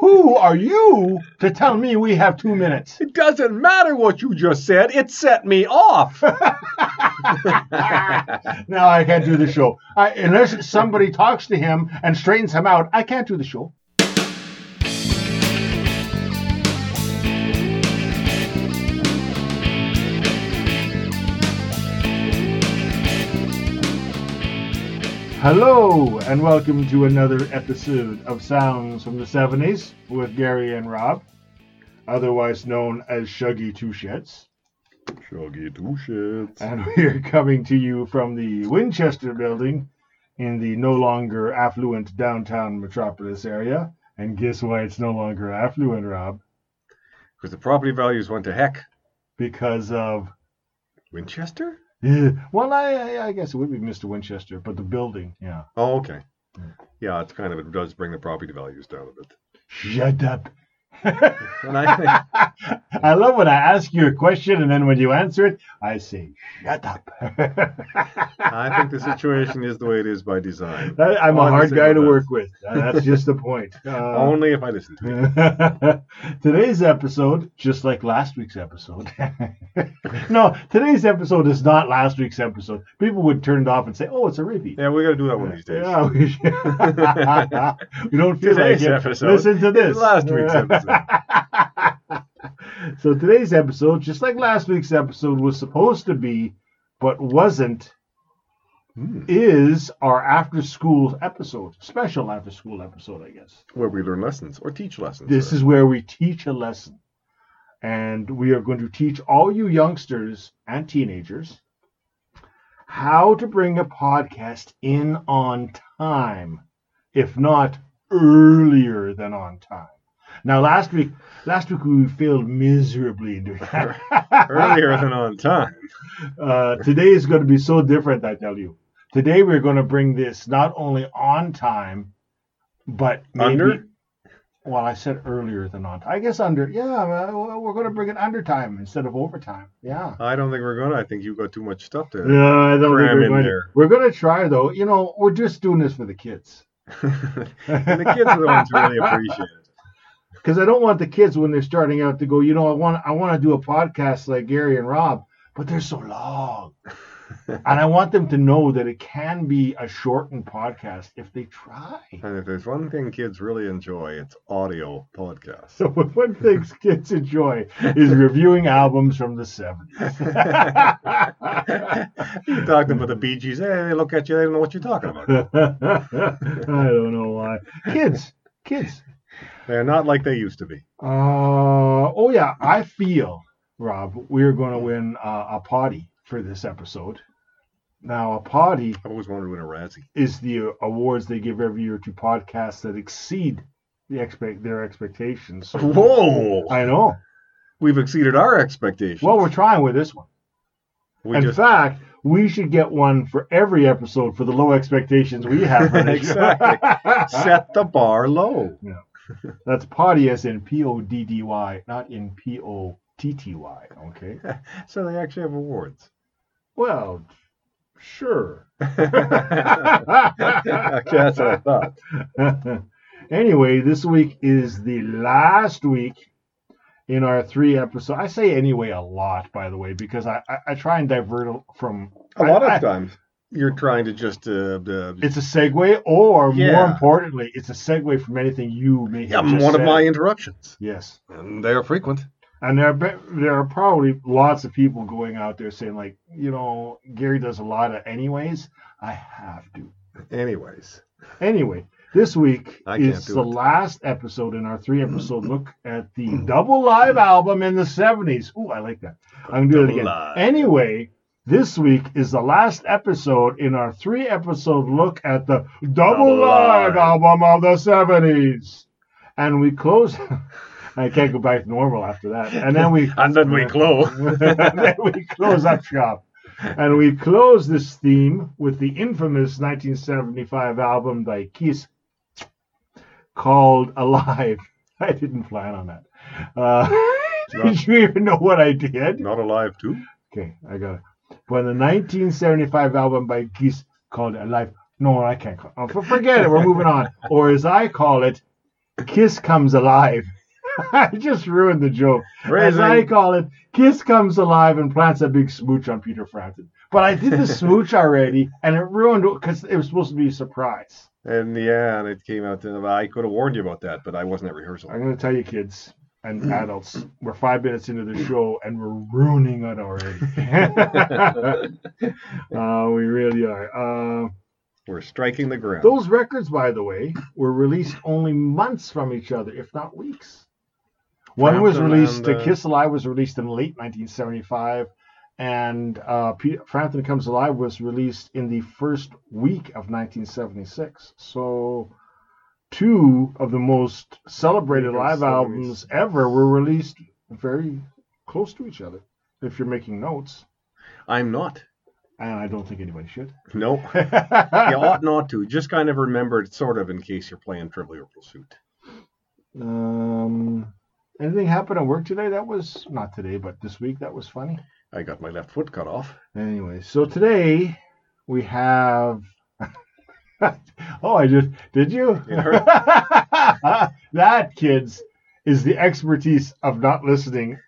Who are you to tell me we have two minutes? It doesn't matter what you just said. It set me off. now I can't do the show. I, unless somebody talks to him and straightens him out, I can't do the show. Hello, and welcome to another episode of Sounds from the 70s with Gary and Rob, otherwise known as Shuggy Two Shits. Shuggy two shits. And we are coming to you from the Winchester building in the no longer affluent downtown metropolis area. And guess why it's no longer affluent, Rob? Because the property values went to heck. Because of. Winchester? Yeah, well, I, I, I guess it would be Mr. Winchester, but the building, yeah. Oh, okay. Yeah, it's kind of it does bring the property values down a bit. Shut up. And I I love when I ask you a question and then when you answer it, I say, shut up. I think the situation is the way it is by design. I- I'm All a hard guy to work with. Uh, That's just the point. Uh, Only if I listen to it. today's episode, just like last week's episode. no, today's episode is not last week's episode. People would turn it off and say, "Oh, it's a repeat." Yeah, we got to do that one of these days. Yeah, we, we don't feel Today's like it. episode Listen to this. is last week's episode. so today's episode, just like last week's episode, was supposed to be, but wasn't, Hmm. is our after school episode, special after school episode, I guess. Where we learn lessons or teach lessons. This or- is where we teach a lesson. And we are going to teach all you youngsters and teenagers how to bring a podcast in on time, if not earlier than on time. Now, last week, last week we failed miserably in doing that. earlier than on time. Uh, today is going to be so different, I tell you. Today we're going to bring this not only on time, but maybe, Under? Well, I said earlier than on time. I guess under. Yeah, uh, we're going to bring it under time instead of overtime. Yeah. I don't think we're gonna. I think you've got too much stuff there. No, I don't think Cram we're in going to. there. We're going to try though. You know, we're just doing this for the kids and the kids are the ones who really appreciate it. Because I don't want the kids when they're starting out to go. You know, I want I want to do a podcast like Gary and Rob, but they're so long. and I want them to know that it can be a shortened podcast if they try. And if there's one thing kids really enjoy, it's audio podcasts. So one thing kids enjoy is reviewing albums from the 70s. you're talking about the Bee Gees, hey, they look at you, they don't know what you're talking about. I don't know why. Kids, kids. They're not like they used to be. Uh, oh, yeah, I feel, Rob, we're going to win uh, a potty for this episode. Now, a potty I always wanted to win a Razzie. is the awards they give every year to podcasts that exceed the expect their expectations. Whoa! I know. We've exceeded our expectations. Well, we're trying with this one. we In just fact, we should get one for every episode for the low expectations we have. Show. set the bar low. That's potty as in P O D D Y, not in P O T T Y. Okay. So they actually have awards. Well, sure. Actually, that's what I thought. anyway, this week is the last week in our three episodes. I say anyway a lot, by the way, because I, I, I try and divert from. A lot I- of times, you're trying to just uh, uh, It's a segue, or more importantly, it's a segue from anything you may yeah, have just one of my interruptions, Yes. and they are frequent. And there are, there are probably lots of people going out there saying, like, you know, Gary does a lot of anyways. I have to. Anyways, Anyway, this week is the it. last episode in our three episode look at the double live album in the 70s. Ooh, I like that. I'm going to do it again. live. Anyway, this week is the last episode in our three episode look at the double, live album of the 70s. And we close. I can't go back to normal after that. And then we and then we close. and then we close up shop. And we close this theme with the infamous 1975 album by Kiss called Alive. I didn't plan on that. Uh, did you even know what I did? Not alive too. Okay, I got it. But the 1975 album by Kiss called Alive. No, I can't call oh, Forget it. We're moving on. Or as I call it, Kiss Comes Alive. I just ruined the joke. As I call it, Kiss comes alive and plants a big smooch on Peter Frampton. But I did the smooch already, and it ruined because it was supposed to be a surprise. And yeah, and it came out. To, I could have warned you about that, but I wasn't at rehearsal. I'm going to tell you, kids and adults, we're five minutes into the show and we're ruining it already. uh, we really are. Uh, We're striking the ground. those records, by the way, were released only months from each other, if not weeks. One was released, and, uh, Kiss Alive was released in late 1975, and uh, Peter, Frampton Comes Alive was released in the first week of 1976. So, two of the most celebrated live albums ever were released very close to each other. If you're making notes, I'm not. and I don't think anybody should. No. you ought not to. Just kind of remember it, sort of, in case you're playing Trivial Pursuit. Um, anything happened at work today? That was not today, but this week. That was funny. I got my left foot cut off. Anyway, so today we have. oh, I just did you? That kids is the expertise of not listening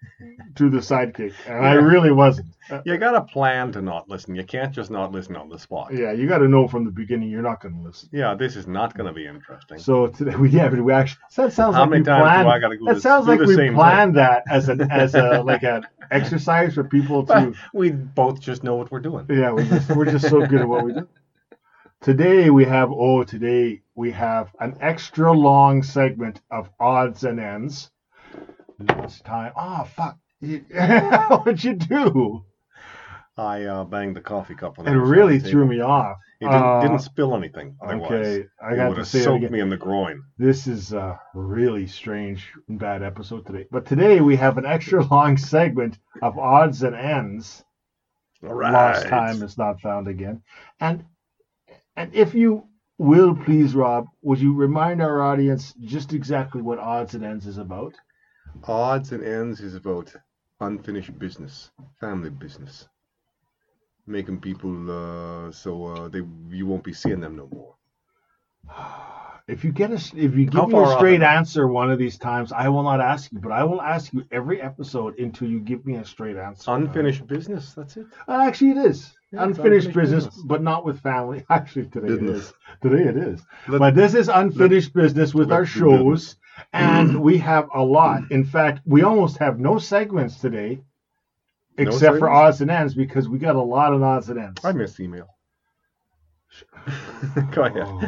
to the sidekick, and I really wasn't. You got to plan to not listen. You can't just not listen on the spot. yeah, you got to know from the beginning you're not going to listen. Yeah, this is not going to be interesting. So today we yeah, but we actually so that sounds How like many we times planned. do I got to go That this- sounds like we planned that as an as a like an exercise for people to. thing? We both just know what we're doing. Yeah, we're just, we're just so good at what we do. Today we have oh today we have an extra long segment of odds and ends. Last time, oh fuck, what'd you do? I uh, banged the coffee cup. When It really threw me off. It didn't, Uh, didn't spill anything. Otherwise, Okay, I it got to say soaked me in the groin. This is a really strange and bad episode today. But today we have an extra long segment of odds and ends. All right. Lost time is not found again. And and if you will please, Rob, would you remind our audience just exactly what odds and ends is about? Odds and ends is about unfinished business, family business, making people uh, so uh, they you won't be seeing them no more. If you get us, if you give me a straight answer one of these times, I will not ask you, but I will ask you every episode until you give me a straight answer. Unfinished business. That's it. Uh, actually, it is Yeah, unfinished unfinished business, business. but not with family. Actually, today it Business. is. Today it is. Let- but this is unfinished business with our shows, and we have a lot. In fact, we almost have no segments today, except for segments? odds and ends, because we got a lot of odds and ends. I miss email. Go ahead. Oh.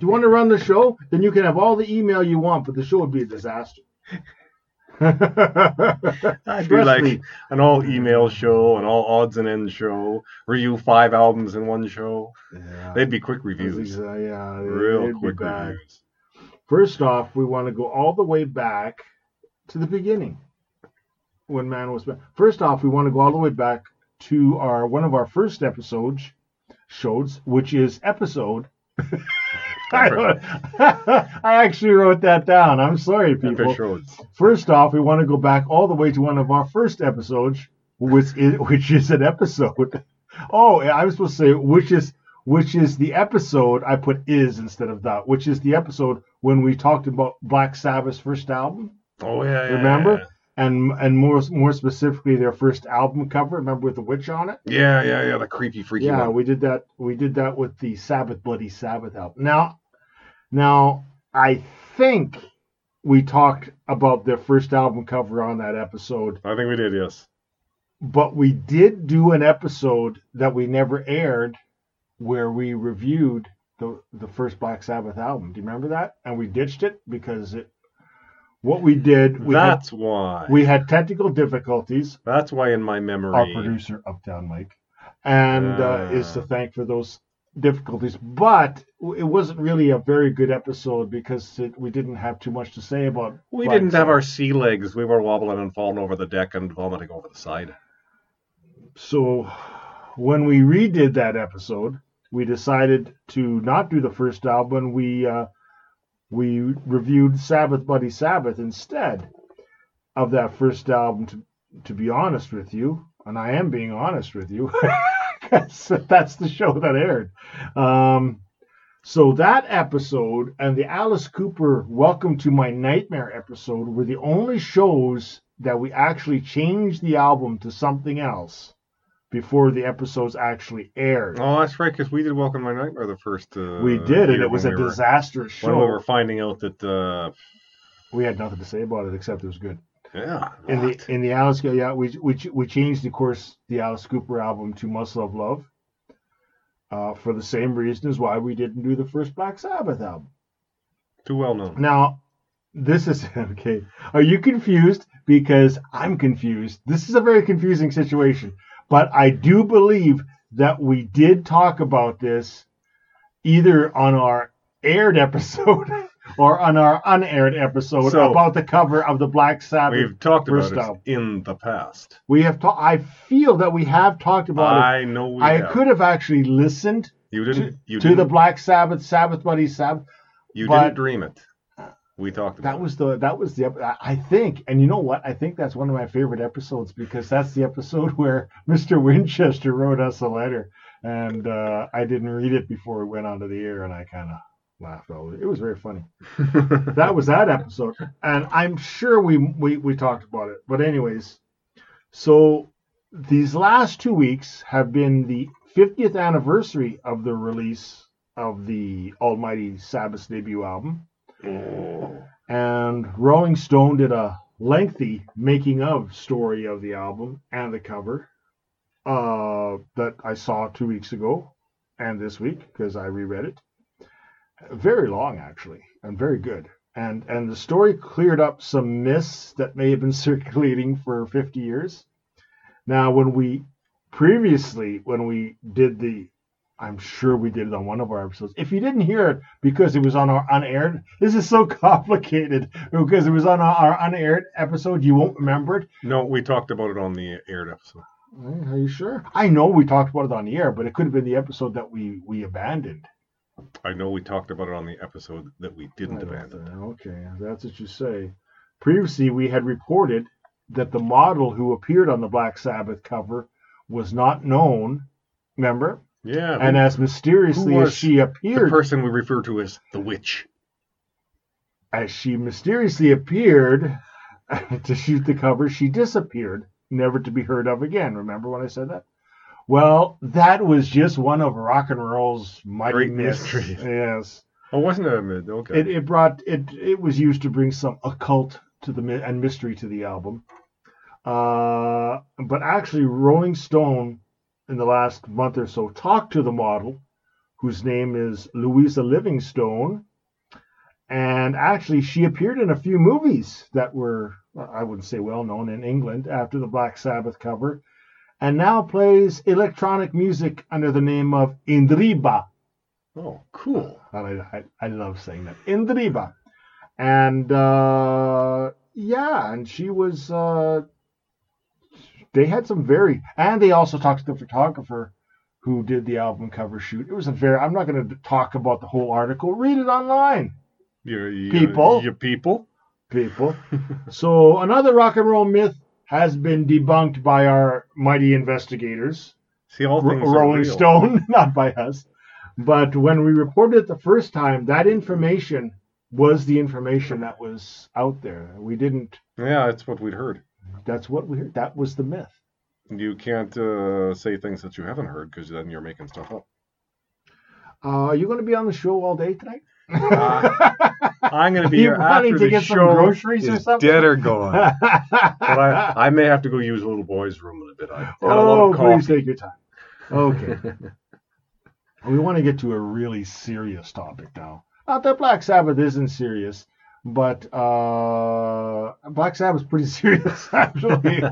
Do you want to run the show? Then you can have all the email you want, but the show would be a disaster. I do like an all email show, an all odds and ends show, review five albums in one show. Yeah. They'd be quick reviews. Uh, yeah, they- Real quick reviews. First off, we want to go all the way back to the beginning when man was. First off, we want to go all the way back to our one of our first episodes, shows, which is episode. I, I actually wrote that down. I'm sorry, people. First off, we want to go back all the way to one of our first episodes, which is, which is an episode. Oh, I was supposed to say which is which is the episode. I put is instead of that, which is the episode when we talked about Black Sabbath's first album, Oh yeah, yeah, Remember? and and more more specifically their first album cover. Remember with the witch on it? Yeah, yeah, yeah. The creepy, freaky Yeah, one. we did that. We did that with the Sabbath Bloody Sabbath album. Now, now I think we talked about their first album cover on that episode, I think we did. Yes. but we did do an episode that we never aired where we reviewed the the first Black Sabbath album. Do you remember that? And we ditched it because it. What we did, we had, That's why. we had technical difficulties. That's why in my memory. our producer Uptown Mike, and uh, is to Ah. thank for those difficulties. But it wasn't really a very good episode because it, we didn't have too much to say about. We Black didn't have our sea legs. We were wobbling and falling over the deck and vomiting over the side. So when we redid that episode, we decided to not do the first album. We uh, we reviewed Sabbath Bloody Sabbath instead of that first album. To to be honest with you, and I am being honest with you, that's the show that aired. Um, So that episode and the Alice Cooper Welcome to My Nightmare episode were the only shows that we actually changed the album to something else before the episodes actually aired. Oh, that's right, because we did Welcome to My Nightmare the first. Uh, we did, and it was a we were- disastrous show. When we were finding out that, uh, we had nothing to say about it except it was good. yeah, In the in the Alice, yeah, we we we changed, of course, the Alice Cooper album to Muscle of Love, uh, for the same reason as why we didn't do the first Black Sabbath album. too well known. Now, this is okay. Are you confused? Because I'm confused. This is a very confusing situation. But I do believe that we did talk about this either on our aired episode or on our unaired episode So- about the cover of the Black Sabbath. We've talked about it in the past. We have talked. I feel that we have talked about it. I know we I have. could have actually listened You didn't. You to the didn't, Black Sabbath, Sabbath Bloody Sabbath. You didn't dream it. We talked about That was the that was the I- I think, and you know what? I think that's one of my favorite episodes because that's the episode where Mr. Winchester wrote us a letter, and uh, I didn't read it before it went onto the air, and I kind of laughed. All it was very funny. That was that episode, and I'm sure we we we talked about it. But anyways, so these last two weeks have been the 50th anniversary of the release of the Almighty Sabbath debut album and Rolling Stone did a lengthy making of story of the album and the cover uh, that I saw two weeks ago and this week because I reread it. Very long, actually, and very good. And and the story cleared up some myths that may have been circulating for 50 years. Now, when we previously, when we did the, I'm sure we did it on one of our episodes. If you didn't hear it because it was on our unaired, this is so complicated because it was on our, unaired episode. You won't remember it. No, we talked about it on the aired episode. Are you sure? I know we talked about it on the air, but it could have been the episode that we we abandoned. I know we talked about it on the episode that we didn't abandon. think- uh, Okay, that's what you say. Previously, we had reported that the model who appeared on the Black Sabbath cover was not known. Remember? Yeah, And as mysteriously as she appeared, the person we refer to as the witch. as she mysteriously appeared to shoot the cover, she disappeared, never to be heard of again. Remember when I said that? Well, that was just one of rock and roll's mighty Great mysteries. Yes, Oh, wasn't it a mid? Okay. it, it brought it. It was used to bring some occult to the and mystery to the album. Uh, but actually, Rolling Stone in the last month or so talked to the model, whose name is Louisa Livingstone, and actually she appeared in a few movies that were I wouldn't say well known in England after the Black Sabbath cover, and now plays electronic music under the name of Indriba. oh, cool. I, I, I love saying that. Indriba. And uh, yeah, and she was. Uh, they had some very. And they also talked to the photographer who did the album cover shoot. It was a very. I'm not going to talk about the whole article. Read it online, You, you, People. You people. people. so another rock and roll myth has been debunked by our mighty investigators. See, all things are Rolling. Stone, not by us. But when we reported it the first time, that information was the information that was out there. We didn't. Yeah, that's what we'd heard. That's what we heard. That was the myth. You can't uh, say things that you haven't heard because then you're making stuff up. Uh, are you going to be on the show all day tonight? Uh, I'm going to be here after to the get some show groceries or is something? dead or gone. but I, I may have to go use a little boy's room in a bit. I had a lot oh, please take your time. Okay. we want to get to a really serious topic now. Not that Black Sabbath isn't serious, but uh, Black Sabbath's pretty serious, actually.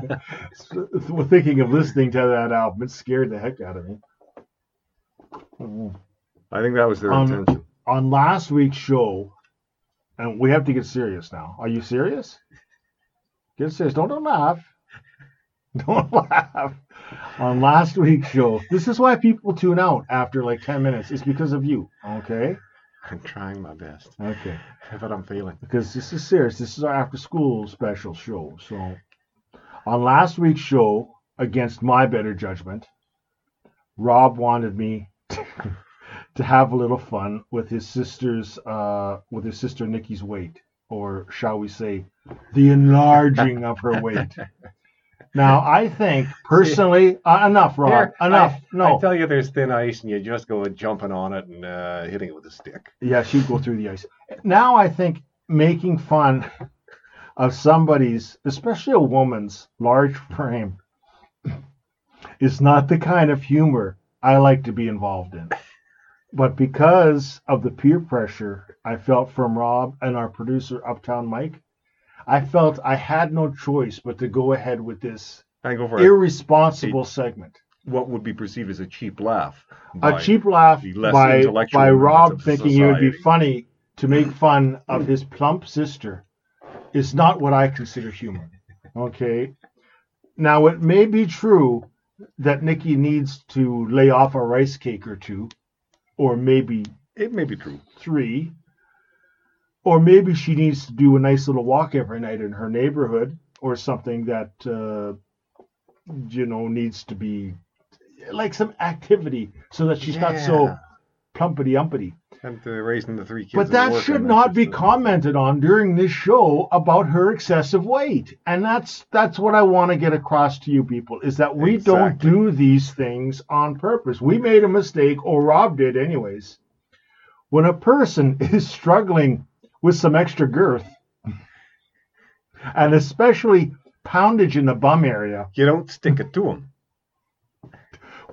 We're thinking of listening to that album. It scared the heck out of me. I think that was their intention. On last week's show, and we have to get serious now. Are you serious? Get serious. Don't, don't laugh. Don't laugh. On last week's show, this is why people tune out after like 10 minutes. It's because of you. Okay? I'm trying my best, Okay. but I'm failing. because this is serious. This is our after school special show. So, on last week's show, against my better judgment, Rob wanted me to, have a little fun with his sister's uh, with his sister Nikki's weight, or shall we say, the enlarging of her weight. Now, I think personally, uh, enough, Rob, Here, enough. I, no, I tell you, there's thin ice, and you just go jumping on it and uh, hitting it with a stick. Yeah, she'd go through the ice. Now I think making fun of somebody's, especially a woman's, large frame is not the kind of humor I like to be involved in. But because of the peer pressure I felt from Rob and our producer, Uptown Mike, I felt I had no choice but to go ahead with this go for a, irresponsible segment. what would be perceived as a cheap laugh. a cheap laugh by, by Rob thinking it would be funny to make fun of his plump sister is not what I consider humor. Okay. Now it may be true that Nikki needs to lay off a rice cake or two, or maybe It may be true. three, or maybe she needs to do a nice little walk every night in her neighborhood, or something that uh, you know needs to be like some activity so that she's not so plumpity umpity. And raising the three kids. But that should not be commented on during this show about her excessive weight. And that's that's what I want to get across to you people is that we don't do these things on purpose. We made a mistake or Rob did anyways. When a person is struggling with some extra girth and especially poundage in the bum area, You don't stick it to them.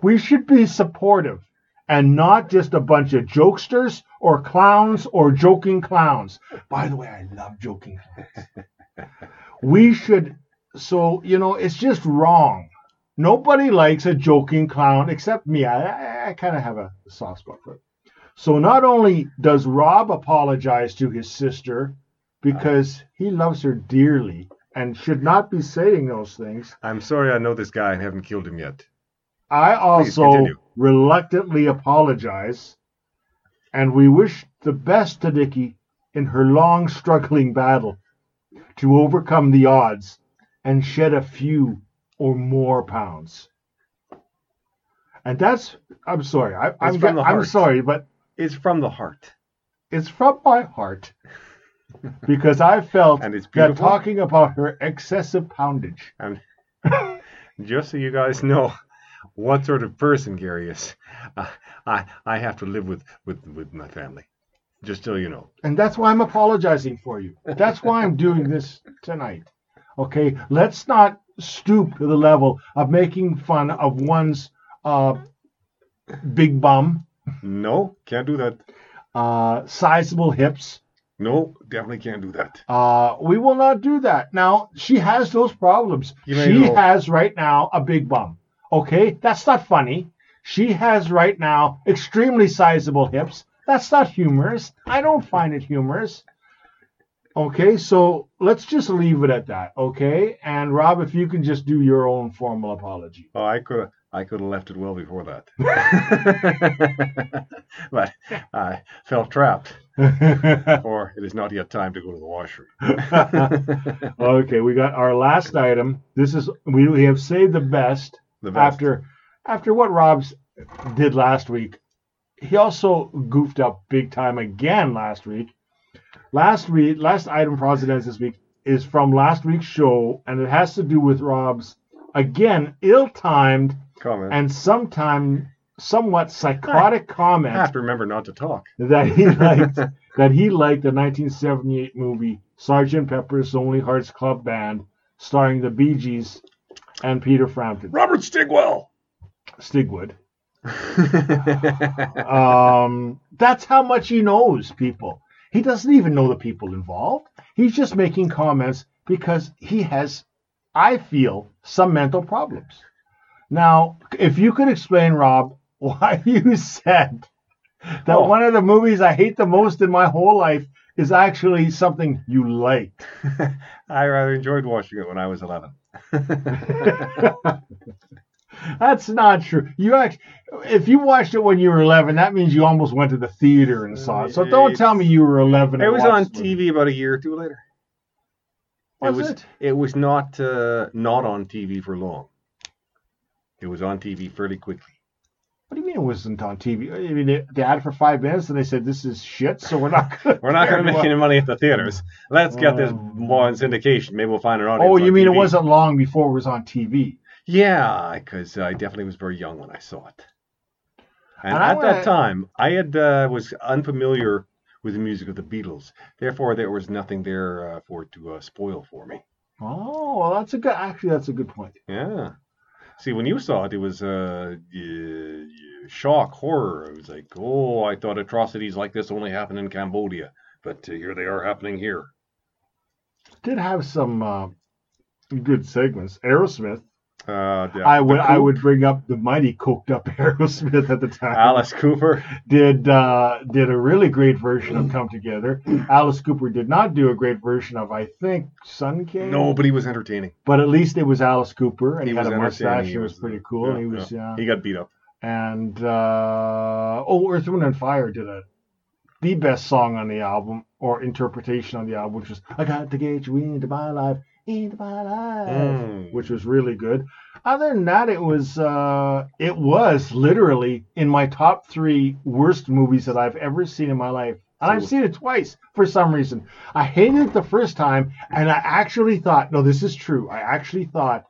we should be supportive and not just a bunch of jokesters or clowns or joking clowns. By the way, I love joking clowns. we should, so, you know, it's just wrong. Nobody likes a joking clown except me. I, I, I kind of have a soft spot for it. So not only does Rob apologize to his sister because he loves her dearly and should not be saying those things, I'm sorry, I know this guy and haven't killed him yet. I also reluctantly apologize, and we wish the best to Nikki in her long struggling battle to overcome the odds and shed a few or more pounds. And that's, I'm sorry, I, I'm, from the I'm sorry, but It's from the heart. it's from my heart because I felt And it's that talking about her excessive poundage. And just so you guys know what sort of person Gary is, uh, I I have to live with, with, with my family. Just so you know. And that's why I'm apologizing for you. That's why I'm doing this tonight. Okay, let's not stoop to the level of making fun of one's uh, big bum, No, can't do that. uh, sizable hips. No, definitely can't do that. Uh, we will not do that. Now, she has those problems. She know- has right now a big bum. Okay, that's not funny. She has right now extremely sizable hips. That's not humorous. I don't find it humorous. Okay, so let's just leave it at that. Okay, and Rob, if you can just do your own formal apology. Oh, I could I could have left it well before that. but I felt trapped, or it is not yet time to go to the washroom. okay, we got our last item. This is we, we have saved the best. After after what Rob's did last week, he also goofed up big time again last week. Last week, last item for odds and ends this week is from last week's show, and it has to do with Rob's again ill-timed comment. and sometime somewhat psychotic I comment have to remember not to talk. that he liked that he liked the 1978 movie Sergeant Pepper's Lonely Hearts Club Band, starring the Bee Gees and Peter Frampton. Robert Stigwell. Stigwood. Um, that's how much he knows people. He doesn't even know the people involved. He's just making comments because he has, I feel, some mental problems. Now, if you could explain, Rob, why you said that Oh. one of the movies I hate the most in my whole life is actually something you liked. I rather enjoyed watching it when I was 11. That's not true. You act, if you watched it when you were 11, that means you almost went to the theater and saw it. So don't tell me you were 11. It was on. TV about a year or two later. Was it was it? it was not uh, not on TV for long. It was on TV fairly quickly. What do you mean it wasn't on TV. I mean, they, they had it for five minutes, and they said this is shit, so we're not. Gonna We're not going to make any money at the theaters. Let's get this Um, more in syndication. Maybe we'll find an audience. Oh, on you mean it wasn't long before it was on TV? Yeah, because I definitely was very young when I saw it. And, And at that wanna- time, I had uh, was unfamiliar with the music of the Beatles. Therefore, there was nothing there uh, for it to uh, spoil for me. Oh, well, that's a good. Actually, that's a good point. Yeah. See, when you saw it, it was uh, y- y- shock, horror. It was like, oh, I thought atrocities like this only happen in Cambodia, but uh, here they are happening here. Did have some uh, good segments. Aerosmith. Uh, the- I would I would bring up the mighty coked up Aerosmith at the time. Alice Cooper. did uh, did a really great version of Come Together. Alice Cooper did not do a great version of I think Sun King. No, but he was entertaining. But at least it was Alice Cooper, and he, He had was a mustache. He It was, was, pretty uh, cool. and he yeah, was yeah. He got beat up. And uh, oh, Earth, Wind and Fire did a the best song on the album or interpretation on the album, which was "I Got to Get You Into My Life, Into My Life," Mm. which was really good. Other than that, it was uh, it was literally in my top three worst movies that I've ever seen in my life. And I've seen it twice for some reason. I hated it the first time, and I actually thought, no, this is true. I actually thought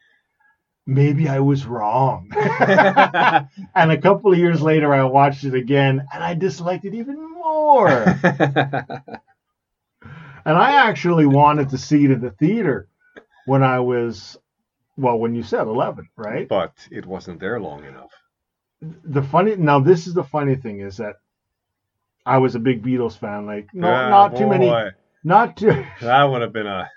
maybe I was wrong. and a couple of years later, I watched it again, and I disliked it even more. and I actually wanted to see it in the theater when I was, well, when you said 11, right? but it wasn't there long enough. The funny, now this is the funny thing is that I was a big Beatles fan. Like, no, Ah, not too many, not too. That would have been a.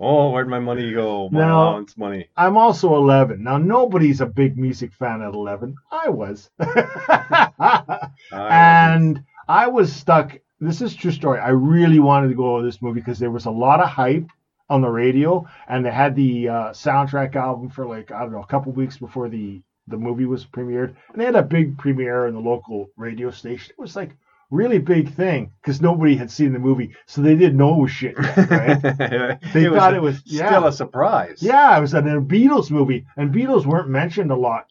Oh, where'd my money go? My No. allowance money. I'm also 11. Now, nobody's a big music fan at 11. I was. I and I was stuck. This is true story. I really wanted to go to this movie because there was a lot of hype on the radio, and they had the uh, soundtrack album for like I don't know a couple weeks before the the movie was premiered, and they had a big premiere in the local radio station. It was like really big thing because nobody had seen the movie, so they didn't know shit. Yet, right? They it thought a- it was- still yeah. a surprise. Yeah, it was a Beatles movie, and Beatles weren't mentioned a lot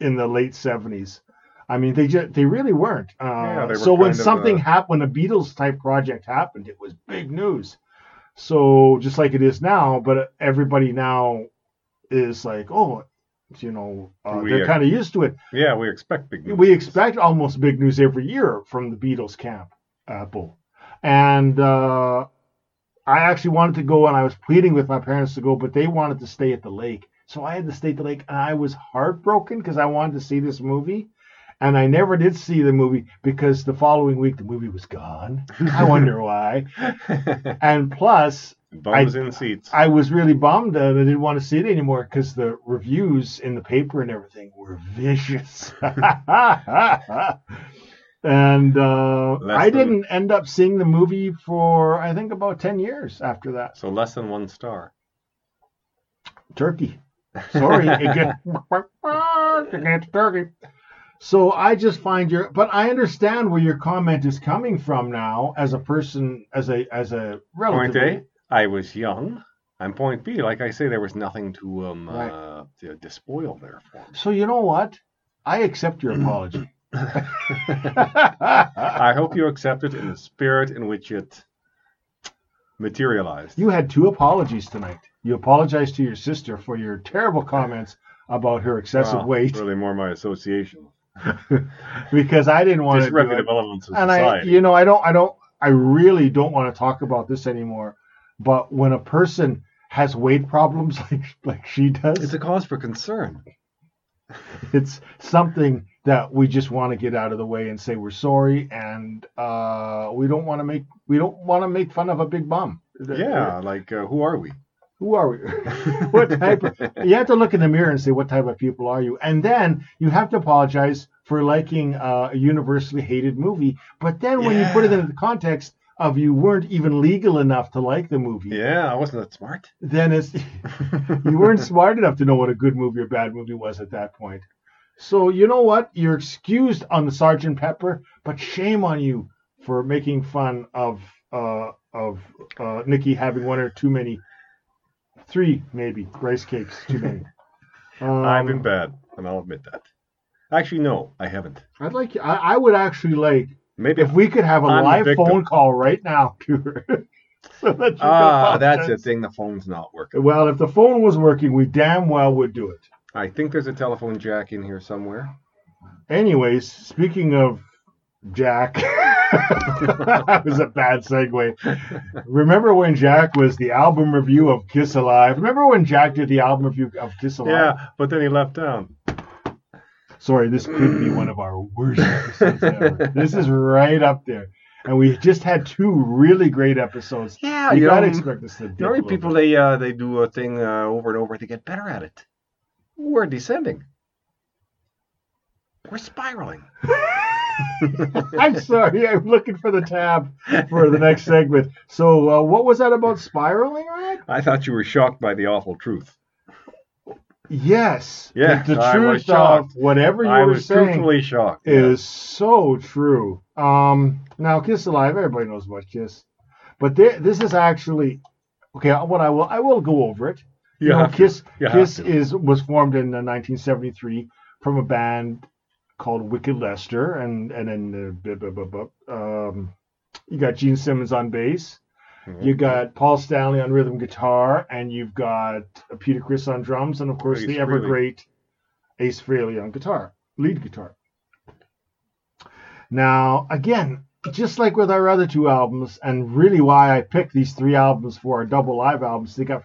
in the late seventies. I mean, they just they really weren't. Uh, Yeah, they were so when something uh, happened, when a Beatles type project happened, it was big news. So just like it is now, but everybody now is like, oh, you know, uh, We, they're kind of used to it. Yeah, we expect big. News. We expect almost big news every year from the Beatles camp, Apple. And uh, I actually wanted to go, and I was pleading with my parents to go, but they wanted to stay at the lake. So I had to stay at the lake, and I was heartbroken because I wanted to see this movie. And I never did see the movie because the following week the movie was gone. I wonder why. And plus, Bums in seats. I was really bummed that I didn't want to see it anymore because the reviews in the paper and everything were vicious. and uh, I didn't end up seeing the movie for I think about ten years after that. so less than one star. Turkey. Sorry, it gets turkey. So I just find your, but I understand where your comment is coming from now, as a person, as a as a Point relative. I was young. And point B, like I say, there was nothing to um Right. uh, to, to spoil there for me. So you know what? I accept your apology. I hope you accept it in the spirit in which it materialized. You had two apologies tonight. You apologized to your sister for your terrible comments about her excessive Well, weight Really more my association. because I didn't want to. Disreputable elements of And I, you know, I don't, I don't, I really don't want to talk about this anymore. But when a person has weight problems like like she does, it's a cause for concern. it's something that we just want to get out of the way and say we're sorry and uh, we don't want to make we don't want to make fun of a big bum. Yeah, like uh, who are we? Who are we? what type of, you have to look in the mirror and say, what type of people are you? And then you have to apologize for liking uh, a universally hated movie. But then when you put it Yeah. into the context of you weren't even legal enough to like the movie, Yeah, I wasn't that smart. then it's you weren't smart enough to know what a good movie or bad movie was at that point. So you know what? You're excused on the Sergeant Pepper, but shame on you for making fun of uh, of uh, Nikki having one or too many, three maybe rice cakes too many. Um, I've been bad, and I'll admit that. Actually, no, I haven't. I'd like. I, I would actually like Maybe if we could have a live victim. phone call right now to so that Ah, that's the thing. The phone's not working. Well, if the phone was working, we damn well would do it. I think there's a telephone jack in here somewhere. Anyways, speaking of Jack, that was a bad segue. Remember when Jack was the album review of Kiss Alive? Remember when Jack did the album review of Kiss Alive? Yeah, but then he left town. Sorry, this could be one of our worst episodes ever. This is right up there. And we just had two really great episodes. Yeah, You you gotta know, expect us to The only people bit. they uh, they do a thing uh, over and over, they get better at it. We're descending. We're spiraling. I'm sorry, I'm looking for the tab for the next segment. So, uh, what was that about spiraling, Ryan? I thought you were shocked by the awful truth. Yes. Yeah, The, the truth of whatever you I were was saying truthfully shocked. is so true. Um, now, Kiss Alive, everybody knows about Kiss, but thi- this is actually okay. What I will I will go over it. You You know. Kiss You Kiss is was formed in uh, 1973 from a band called Wicked Lester, and and then uh, blah, blah, blah, blah. Um, you got Gene Simmons on bass, Mhm. you got Paul Stanley on rhythm guitar, and you've got Peter Criss on drums, and of course Ace the ever great Ace Frehley on guitar, lead guitar. Now, again, just like with our other two albums, and really why I picked these three albums for our double live albums, they got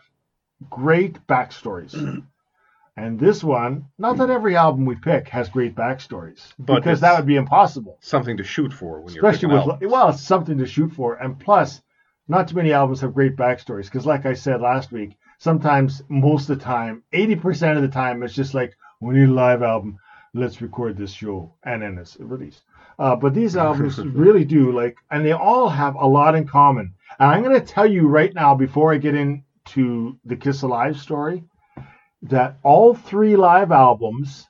great backstories. and this one, not that every album we pick has great backstories, But because that would be impossible. Something to shoot for when you're Especially with, albums. well, it's something to shoot for. And plus, not too many albums have great backstories. Because, like I said last week, sometimes, most of the time, 80% of the time, it's just like, we need a live album. Let's record this show. And then it's released. Uh, but these albums really do, like, and they all have a lot in common. And I'm going to tell you right now, before I get into the Kiss Alive story, that all three live albums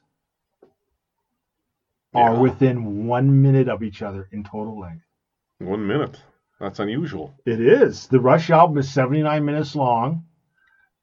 are within one minute of each other in total length. One minute. That's unusual. It is. The Rush album is 79 minutes long.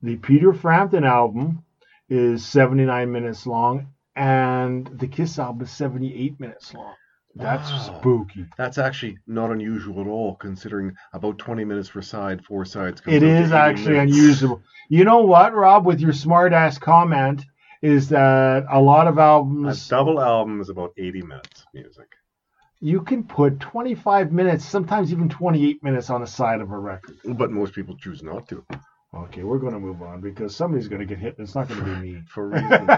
The Peter Frampton album is 79 minutes long. And the Kiss album is 78 minutes long. That's Wow. spooky. That's actually not unusual at all, considering about 20 minutes per side, four sides. It is 80 actually minutes. unusual. You know what, Rob, with your smart ass comment, is that a lot of albums. A albums double album is about 80 minutes music. You can put 25 minutes, sometimes even 28 minutes on the side of a record. But most people choose not to. Okay, we're going to move on because somebody's going to get hit and it's not going to be me. For reasons,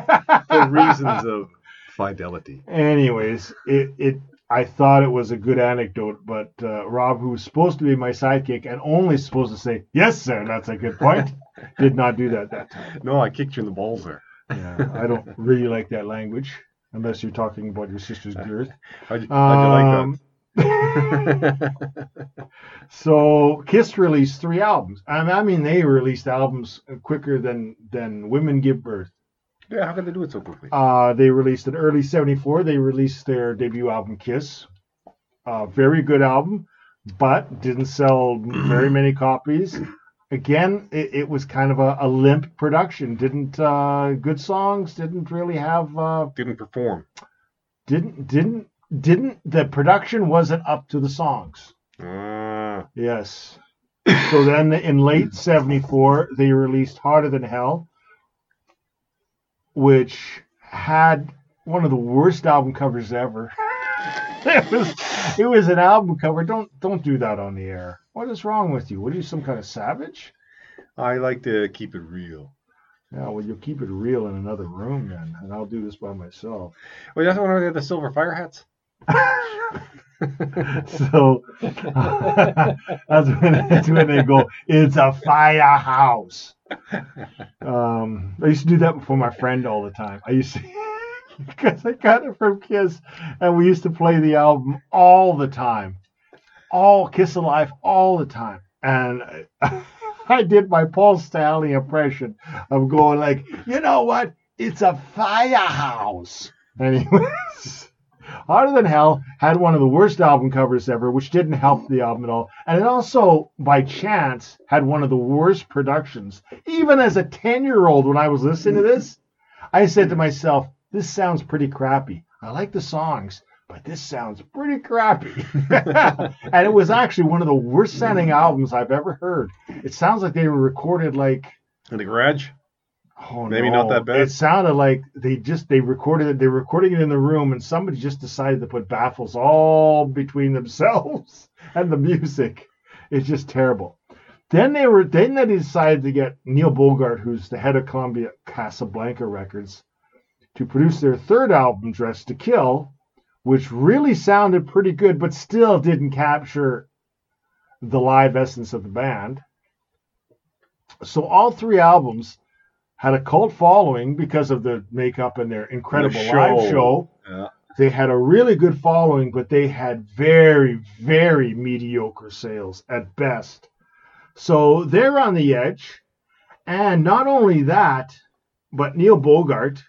for reasons of fidelity. Anyways, it, it I thought it was a good anecdote, but uh, Rob, who was supposed to be my sidekick and only supposed to say, Yes, sir, that's a good point, did not do that that time. No, I kicked you in the balls there. Yeah, I don't really like that language unless you're talking about your sister's girth. How'd you, how'd Um, you like that? So Kiss released three albums. I mean, they released albums quicker than than women give birth. yeah, how can they do it so quickly? Uh, they released in early '74. They released their debut album, Kiss. Uh, very good album, but didn't sell very many copies. Again, it, it was kind of a, a limp production. Didn't uh, good songs didn't really have uh, Didn't perform. didn't didn't didn't the production wasn't up to the songs. Ah, Yes. So then in late 74, they released Hotter Than Hell, which had one of the worst album covers ever. it was it was an album cover. Don't don't do that on the air. What is wrong with you? What are you some kind of savage? I like to keep it real. Yeah, well you'll keep it real in another room then, and I'll do this by myself. Well, that's one of the silver fire hats. so that's when, that's when they go, it's a firehouse. Um, I used to do that before my friend all the time. I used to, because I got it from Kiss, and we used to play the album all the time, all Kiss Alive all the time, and. I did my Paul Stanley impression of going like, you know what? It's a firehouse. Anyways, Hotter Than Hell had one of the worst album covers ever, which didn't help the album at all. And it also, by chance, had one of the worst productions. Even as a 10 year old, when I was listening to this, I said to myself, this sounds pretty crappy. I like the songs, but this sounds pretty crappy. and it was actually one of the worst sounding albums I've ever heard. It sounds like they were recorded like In the garage? oh Maybe no. not that bad. It sounded like they just they recorded it. They were recording it in the room, and somebody just decided to put baffles all between themselves and the music. It's just terrible. Then they were then they decided to get Neil Bogart, who's the head of Columbia Casablanca Records, to produce their third album, Dressed to Kill, which really sounded pretty good, but still didn't capture the live essence of the band. So all three albums had a cult following because of the makeup and their incredible show. live show. Yeah. They had a really good following, but they had very, very mediocre sales at best. So they're on the edge. And not only that, but Neil Bogart,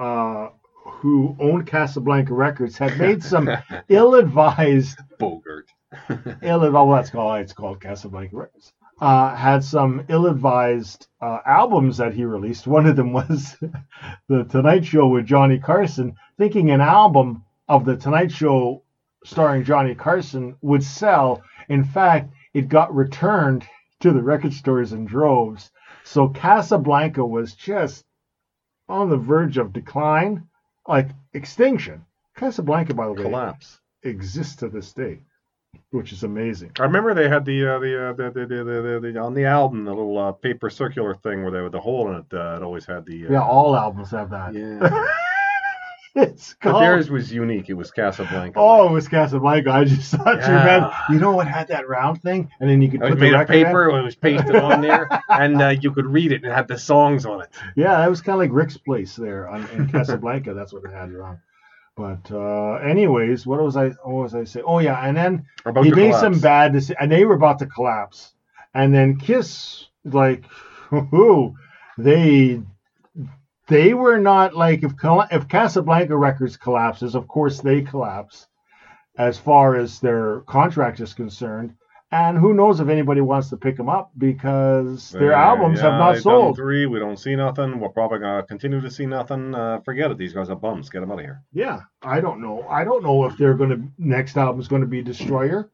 uh, who owned Casablanca Records, had made some ill-advised Bogart. ill well, that's called it's called Casablanca Records. Uh, had some ill-advised uh, albums that he released. One of them was the Tonight Show with Johnny Carson, thinking an album of the Tonight Show starring Johnny Carson would sell. In fact, it got returned to the record stores in droves. So Casablanca was just on the verge of decline, like extinction. Casablanca, by the way, Collapse. exists to this day, which is amazing. I remember they had the uh, the, uh, the, the, the, the, the, the on the album the little uh, paper circular thing where they with the hole in it. Uh, it always had the. Uh, Yeah, all albums have that. yeah. it's but theirs was unique. It was Casablanca. Oh, it was Casablanca. I just thought you meant, you know what had that round thing? And then you could It put the made of record in? paper. It was pasted on there, and uh, you could read it. and It had the songs on it. Yeah, that was kind of like Rick's place there on, in Casablanca. That's what it had around. But uh, anyways, what was I? What was I saying? Oh yeah, and then About he made collapse. some bad decisions, and they were about to collapse. And then Kiss, like, whoo, they they were not like if if Casablanca Records collapses, of course they collapse as far as their contract is concerned. And who knows if anybody wants to pick them up because their Uh, albums yeah, have not sold. Three, we don't see nothing. We're probably gonna continue to see nothing. Uh, forget it. These guys are bums. Get them out of here. Yeah, I don't know. I don't know if they're going to next album is going to be Destroyer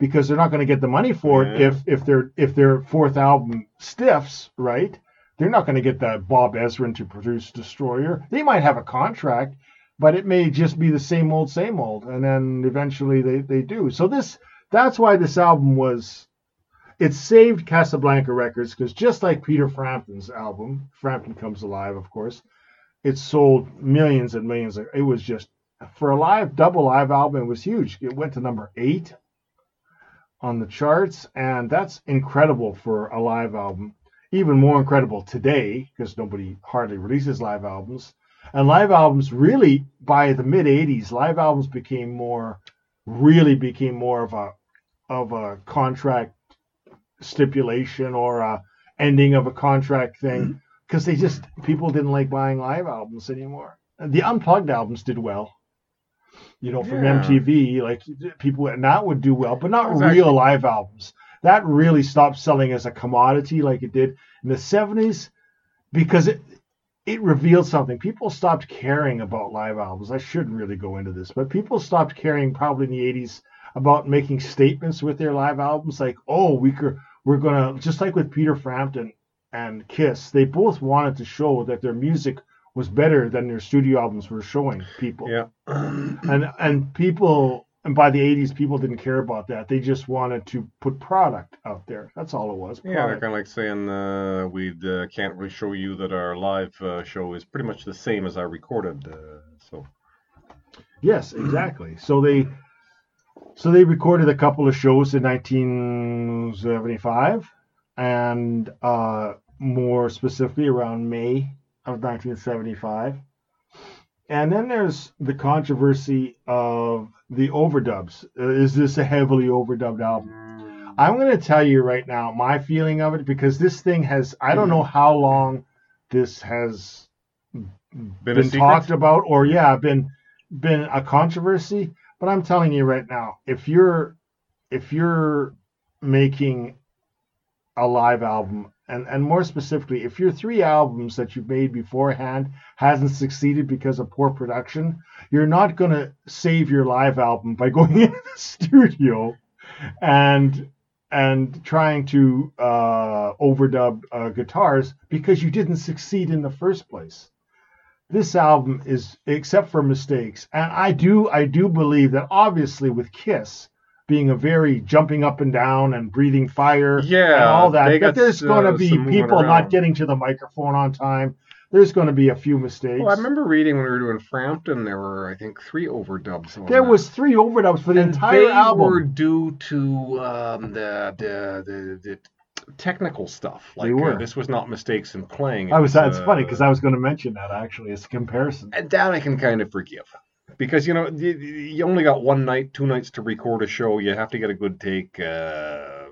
because they're not going to get the money for it Yeah. if if their if their fourth album stiffs, right? They're not going to get that Bob Ezrin to produce Destroyer. They might have a contract, but it may just be the same old same old and then eventually they they do. So this that's why this album was it saved Casablanca Records because just like Peter Frampton's album, Frampton Comes Alive, of course, it sold millions and millions. It was just for a live double live album, it was huge. It went to number eight on the charts, and that's incredible for a live album. Even more incredible today because nobody hardly releases live albums. And live albums really by the mid '80s, live albums became more, really became more of a of a contract stipulation or a ending of a contract thing mm-hmm. because they just people didn't like buying live albums anymore. The unplugged albums did well, you know, from Yeah. MTV. Like people and that would do well, but not real live albums. That really stopped selling as a commodity like it did in the '70s because it it revealed something. People stopped caring about live albums. I shouldn't really go into this, but people stopped caring probably in the '80s about making statements with their live albums, like, "Oh, we could, we're gonna," just like with Peter Frampton and Kiss, they both wanted to show that their music was better than their studio albums were showing people. Yeah. And and people, and by the '80s, people didn't care about that. They just wanted to put product out there. That's all it was. Yeah, they're kind of like saying uh, we uh, can't really show you that our live uh, show is pretty much the same as our recorded. Uh, so Yes, exactly. So they so they recorded a couple of shows in 1975 and uh, more specifically around May of 1975. And then there's the controversy of the overdubs. Uh, is this a heavily overdubbed album? I'm going to tell you right now my feeling of it because this thing has I don't know how long this has been, been, talked about or yeah been been a controversy but i'm telling you right now if you're if you're making a live album and and more specifically, if your three albums that you've made beforehand hasn't succeeded because of poor production, you're not going to save your live album by going into the studio and and trying to uh, overdub uh, guitars because you didn't succeed in the first place. This album is, except for mistakes, and I do I do believe that obviously with Kiss being a very jumping up and down and breathing fire Yeah, and all that, got, there's going to uh, be people not getting to the microphone on time. There's going to be a few mistakes. Well, I remember reading when we were doing Frampton, there were I think three overdubs. On there that. was three overdubs for the and entire they album. were due to um, the, the the the technical stuff. They Like were. Uh, this was not mistakes in playing. I was. It That's funny because uh, I was going to mention that actually as a comparison. and that I can kind of forgive. Because you know you, you only got one night, two nights to record a show. You have to get a good take. Uh,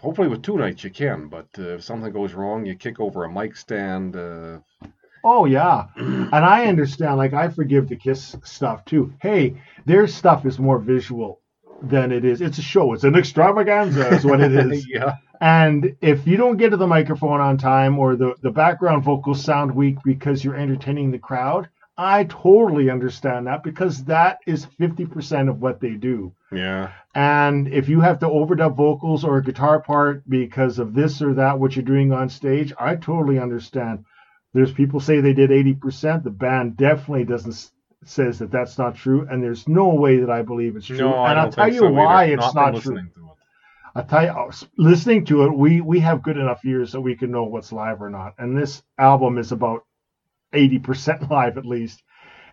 hopefully, with two nights you can. But uh, if something goes wrong, you kick over a mic stand. Uh, Oh yeah, and I understand. Like I forgive the Kiss stuff too. Hey, their stuff is more visual than it is. It's a show. It's an extravaganza. Is what it is. yeah. And if you don't get to the microphone on time or the, the background vocals sound weak because you're entertaining the crowd, I totally understand that because that is 50% of what they do. Yeah. And if you have to overdub vocals or a guitar part because of this or that, what you're doing on stage, I totally understand. There's people say they did 80%. The band definitely doesn't says that that's not true, and there's no way that I believe it's true. No, and I'll tell you so why either. it's from not true. listening to it. I tell you, oh, listening to it, we we have good enough ears that we can know what's live or not. And this album is about eighty percent live, at least.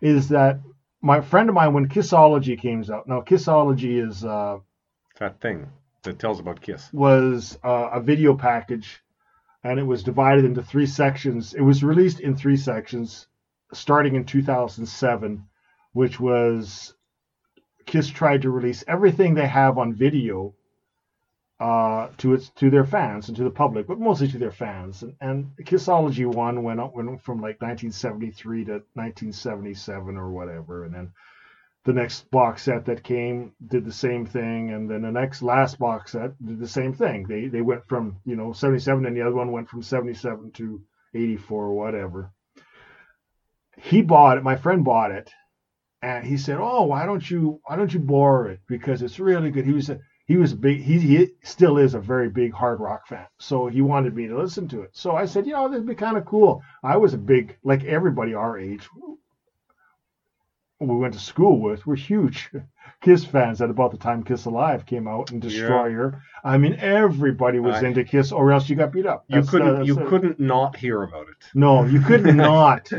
Is that my friend of mine when Kissology came out? Now, Kissology is uh, That thing that tells about Kiss. was uh, a video package, and it was divided into three sections. It was released in three sections, starting in 2007, which was Kiss tried to release everything they have on video uh, to its to their fans and to the public, but mostly to their fans. And, and Kissology One went up went from like 1973 to 1977 or whatever, and then the next box set that came did the same thing, and then the next last box set did the same thing. They they went from you know 77, and the other one went from 77 to 84 or whatever. He bought it. My friend bought it, and he said, "Oh, why don't you why don't you borrow it because it's really good." He was a he was a big he, he still is a very big hard rock fan, so he wanted me to listen to it. So I said, "You know, this would be kind of cool." I was a big like everybody our age we went to school with were huge Kiss fans at about the time Kiss Alive came out and Destroyer. I mean, everybody was I- into Kiss, or else you got beat up. You That's, uh, couldn't that's you it. couldn't not hear about it. No, you could not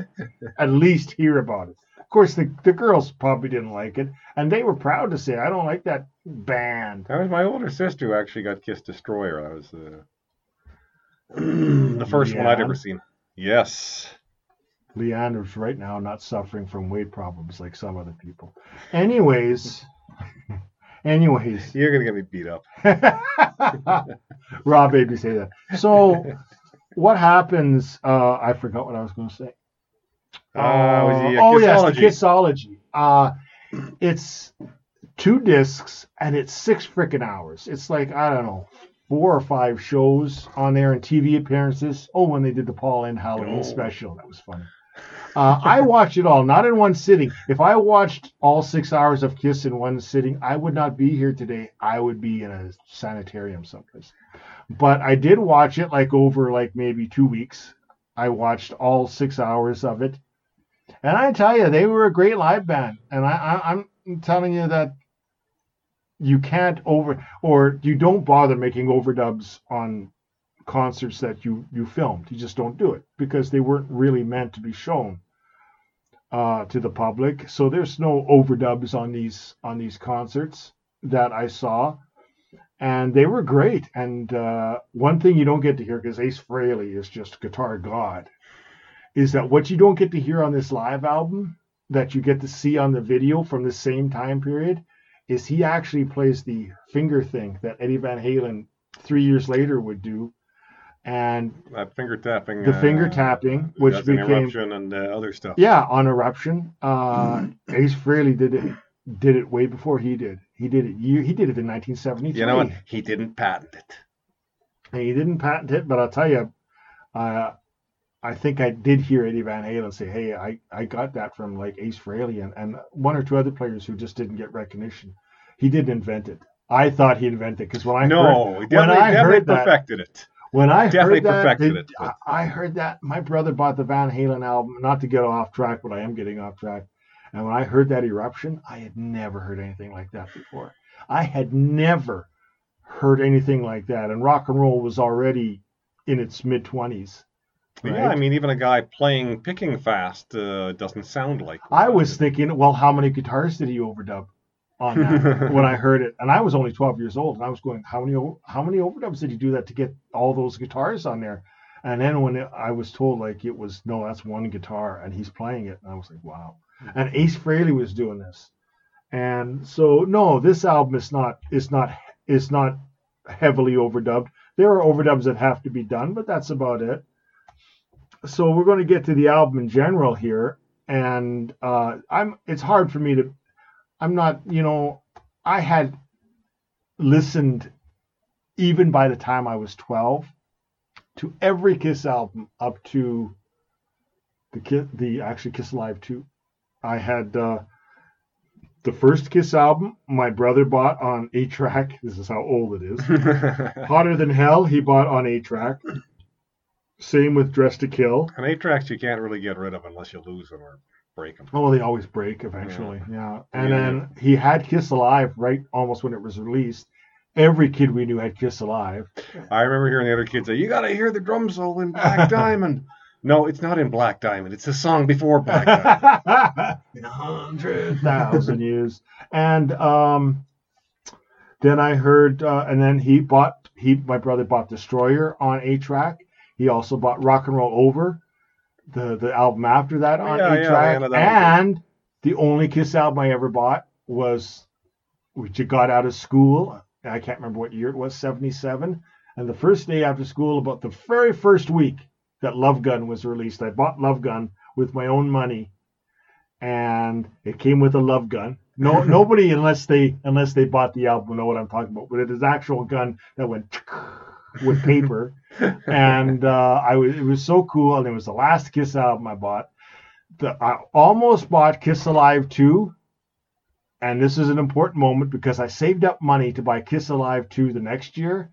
at least hear about it. Course, the, the girls probably didn't like it, and they were proud to say, "I don't like that band." That was my older sister who actually got Kiss Destroyer. That was uh, the first one I'd ever seen. Yes. Leander's right now not suffering from weight problems like some other people. Anyways, anyways, You're gonna get me beat up. Rob made me say that. So, what happens? Uh, I forgot what I was going to say. Uh, oh yes, the Kissology. Kissology. Uh, it's two discs and it's six freaking hours. It's like I don't know, four or five shows on there and TV appearances. Oh, when they did the Paul Lynde Halloween Oh. special, that was funny. Uh, I watched it all, not in one sitting. If I watched all six hours of Kiss in one sitting, I would not be here today. I would be in a sanitarium someplace. But I did watch it like over like maybe two weeks. I watched all six hours of it, and I tell you, they were a great live band. And I, I, I'm telling you that you can't over or you don't bother making overdubs on concerts that you you filmed. You just don't do it because they weren't really meant to be shown uh, to the public. So there's no overdubs on these on these concerts that I saw, and they were great. And uh, one thing you don't get to hear because Ace Frehley is just guitar god, is that what you don't get to hear on this live album that you get to see on the video from the same time period is he actually plays the finger thing that Eddie Van Halen three years later would do. And That finger tapping. The uh, finger tapping, which that's an became- eruption and uh, other stuff. yeah, on Eruption, uh, Ace Frehley did it did it way before he did. He did it year he did it in 1973. You know what? He didn't patent it. and he didn't patent it, but I'll tell you, uh, I think I did hear Eddie Van Halen say, "Hey, I, I got that from like Ace Frehley and, and one or two other players who just didn't get recognition. He didn't invent it. I thought he invented it because when I no, heard, he when I definitely heard that, perfected it. when I Definitely heard that, perfected it, I heard that my brother bought the Van Halen album. Not to get off track, but I am getting off track. And when I heard that eruption, I had never heard anything like that before. I had never heard anything like that, and rock and roll was already in its mid twenties. Yeah, I mean, even a guy playing picking fast uh, doesn't sound like. I was thinking, well, how many guitars did he overdub on that when I heard it? And I was only 12 years old, and I was going, how many how many overdubs did he do that to get all those guitars on there? And then when it, I was told like it was no, that's one guitar, and he's playing it, and I was like, wow. And Ace Frehley was doing this, and so no, this album is not is not is not heavily overdubbed. There are overdubs that have to be done, but that's about it. So we're going to get to the album in general here, and uh, I'm. It's hard for me to. I'm not. You know, I had listened even by the time I was 12 to every Kiss album up to the Kiss, the actually Kiss Alive 2. I had uh, the first Kiss album my brother bought on eight track. This is how old it is. Hotter Than Hell he bought on eight track. Same with Dressed to Kill. And eight tracks you can't really get rid of unless you lose them or break them. Oh, they always break eventually. Yeah. And Yeah. then he had Kiss Alive right almost when it was released. Every kid we knew had Kiss Alive. I remember hearing the other kids say, "You got to hear the drum solo in Black Diamond." No, it's not in Black Diamond. It's a song before Black Diamond. In a hundred thousand years. And um, then I heard, uh, and then he bought, he my brother bought Destroyer on eight track. He also bought Rock and Roll Over, the the album after that on Yeah, A yeah, track. yeah, that and the only Kiss album I ever bought was, which you got out of school. I can't remember what year it was, 77. And the first day after school, about the very first week that Love Gun was released, I bought Love Gun with my own money. And it came with a love gun. No, nobody unless they unless they bought the album know what I'm talking about. But it is actual gun that went with paper, and uh, I was it was so cool. And it was the last Kiss album I bought. The, I almost bought Kiss Alive 2, and this is an important moment because I saved up money to buy Kiss Alive 2 the next year,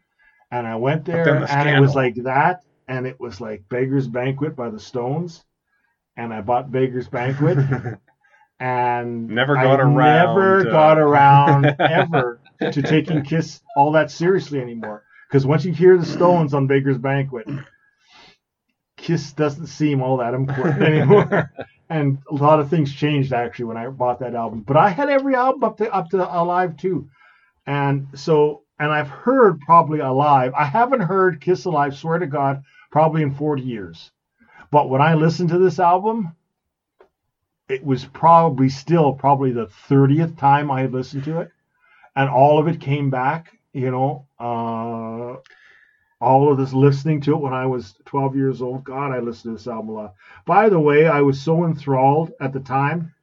and I went there then and the it was like that, and it was like Beggar's Banquet by the Stones, and I bought Beggar's Banquet. And Never I got around, Never uh, got around ever to taking Kiss all that seriously anymore. Because once you hear the Stones on Baker's Banquet, Kiss doesn't seem all that important anymore. and a lot of things changed actually when I bought that album. But I had every album up to up to Alive 2, and so and I've heard probably Alive. I haven't heard Kiss Alive. Swear to God, probably in 40 years. But when I listened to this album, it was probably still probably the 30th time I had listened to it, and all of it came back. You know, uh, all of this listening to it when I was 12 years old. God, I listened to this album a lot. By the way, I was so enthralled at the time,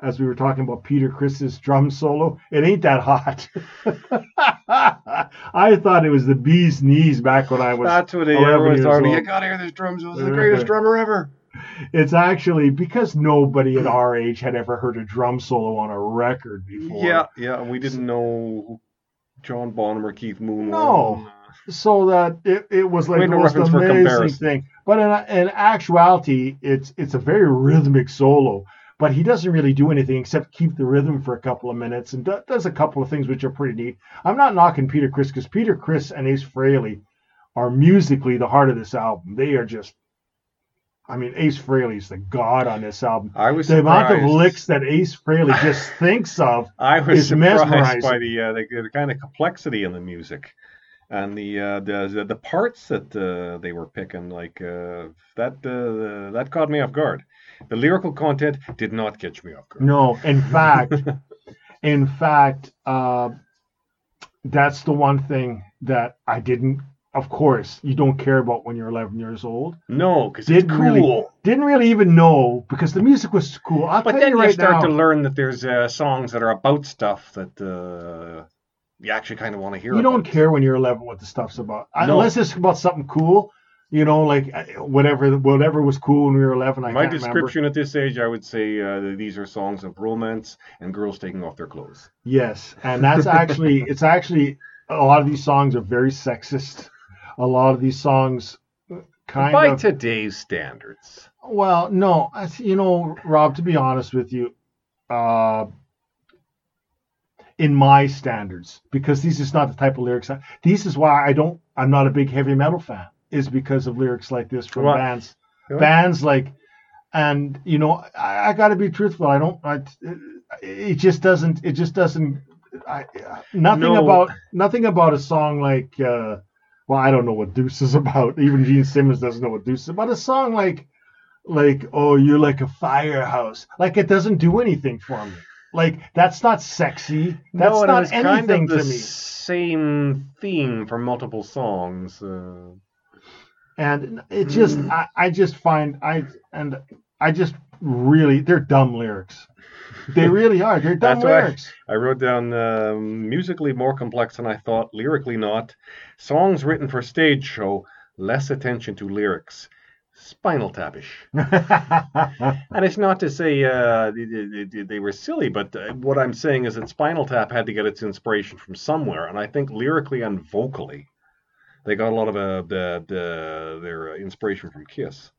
as we were talking about Peter Criss's drum solo. It ain't that hot. I thought it was the bee's knees back when I was. That's what they 11 everyone's years talking. You gotta hear this drum solo. Is the greatest drummer ever. It's actually because nobody at our age had ever heard a drum solo on a record before. Yeah, yeah. We didn't know John Bonham or Keith Moon. No. so that it, it was like the most amazing thing. But in, in actuality, it's it's a very rhythmic solo. But he doesn't really do anything except keep the rhythm for a couple of minutes and do, does a couple of things which are pretty neat. I'm not knocking Peter Criss because Peter Criss and Ace Frehley are musically the heart of this album. They are just, I mean, Ace Frehley's the god on this album. I was The amount of licks that Ace Frehley just thinks of I was is surprised mesmerizing. by the, uh, the the kind of complexity in the music, and the uh, the, the the parts that uh, they were picking. Like uh, that uh, that caught me off guard. The lyrical content did not catch me off guard. No, in fact, in fact, uh, that's the one thing that I didn't. Of course, you don't care about when you're 11 years old. No, because it's cool. really- Didn't really even know because the music was cool. I'll But then you you start now. to learn that there's uh, songs that are about stuff that uh, you actually kind of want to hear. You don't care when you're 11 what the stuff's about, No. unless it's about something cool. You know, like uh, whatever whatever was cool when we were 11. I My description at this age, I would say uh, these are songs of romance and girls taking off their clothes. Yes, and that's actually it's actually a lot of these songs are very sexist. A lot of these songs kind By of today's standards, Well, no, you know, Rob. To be honest with you, uh, in my standards, because these is not the type of lyrics. I, these is why I don't. I'm not a big heavy metal fan. Is because of lyrics like this from Well, bands, yeah. bands like, and you know, I, I got to be truthful. I don't. I, it just doesn't. It just doesn't. I, nothing No. about nothing about a song like. Uh, well, I don't know what Deuce is about. Even Gene Simmons doesn't know what Deuce is about. A song like like oh you're like a firehouse like it doesn't do anything for me like that's not sexy that's no, not anything kind of to me same theme for multiple songs. Uh, and it just I, I just find i and i just really they're dumb lyrics they really are they're dumb lyrics I wrote down um, musically more complex than I thought, lyrically not. Songs written for stage show, less attention to lyrics. Spinal Tapish. And it's not to say uh, they, they- they- they were silly, but uh, what I'm saying is that Spinal Tap had to get its inspiration from somewhere, and I think lyrically and vocally, they got a lot of uh, the, the their uh, inspiration from Kiss.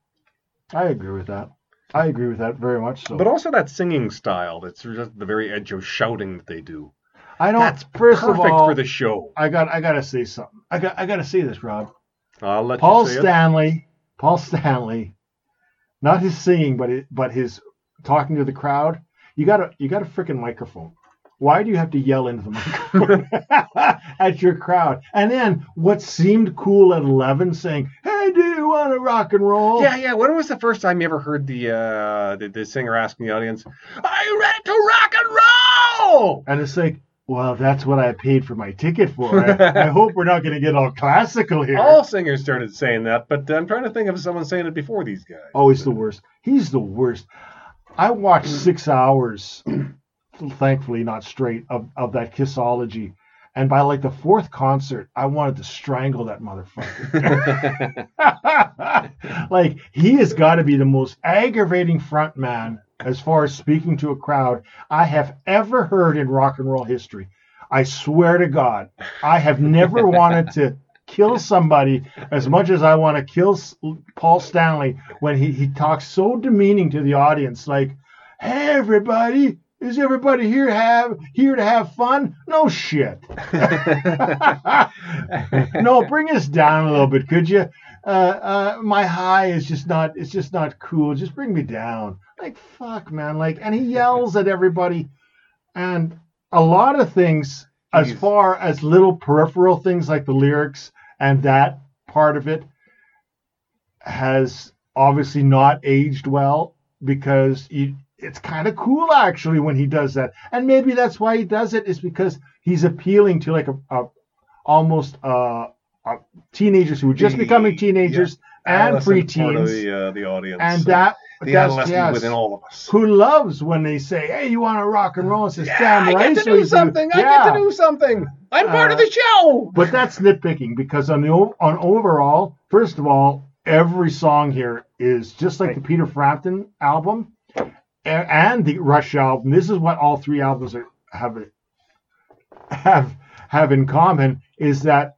i agree with that i agree with that very much so But also that singing style, that's just the very edge of shouting that they do. i don't That's first perfect of all for the show. i got i gotta say something i got i gotta say this rob I'll let Paul you say it. Stanley, Paul Stanley, not his singing, but it, but his talking to the crowd. You got a you got a freaking microphone. Why do you have to yell into the microphone at your crowd? And then what seemed cool at eleven, saying, "Hey, do you want to rock and roll?" Yeah, yeah. When was the first time you ever heard the uh, the, the singer asking the audience, "Are you ready to rock and roll?" And it's like, well, that's what I paid for my ticket for. I, I hope we're not going to get all classical here. All singers started saying that, but I'm trying to think of someone saying it before these guys. Oh, he's the worst. He's the worst. I watched six hours, thankfully not straight, of, of that Kissology. And by like the fourth concert, I wanted to strangle that motherfucker. like, he has got to be the most aggravating front man as far as speaking to a crowd I have ever heard in rock and roll history. I swear to God, I have never wanted to kill somebody as much as I want to kill Paul Stanley when he, he talks so demeaning to the audience, like, "Hey, everybody, is everybody here have here to have fun? No shit. no, bring us down a little bit, could you? Uh, uh, my high is just not it's just not cool. Just bring me down. Like fuck, man. Like, and he yells at everybody, and a lot of things as far as little peripheral things like the lyrics and that part of it has obviously not aged well because you, it's kind of cool actually when he does that and maybe that's why he does it is because he's appealing to like a, a almost uh, uh teenagers who are just The- becoming teenagers and Adolescent part of preteens the, uh, the audience. and that the adolescent yes, within all of us. who loves when they say hey you want to rock and roll and says Yeah, damn I get to do something do, I yeah. get to do something I'm part of Uh, the show. but that's nitpicking because on the on overall, first of all, every song here is just like the Peter Frampton album and the Rush album. This is what all three albums are, have have have in common is that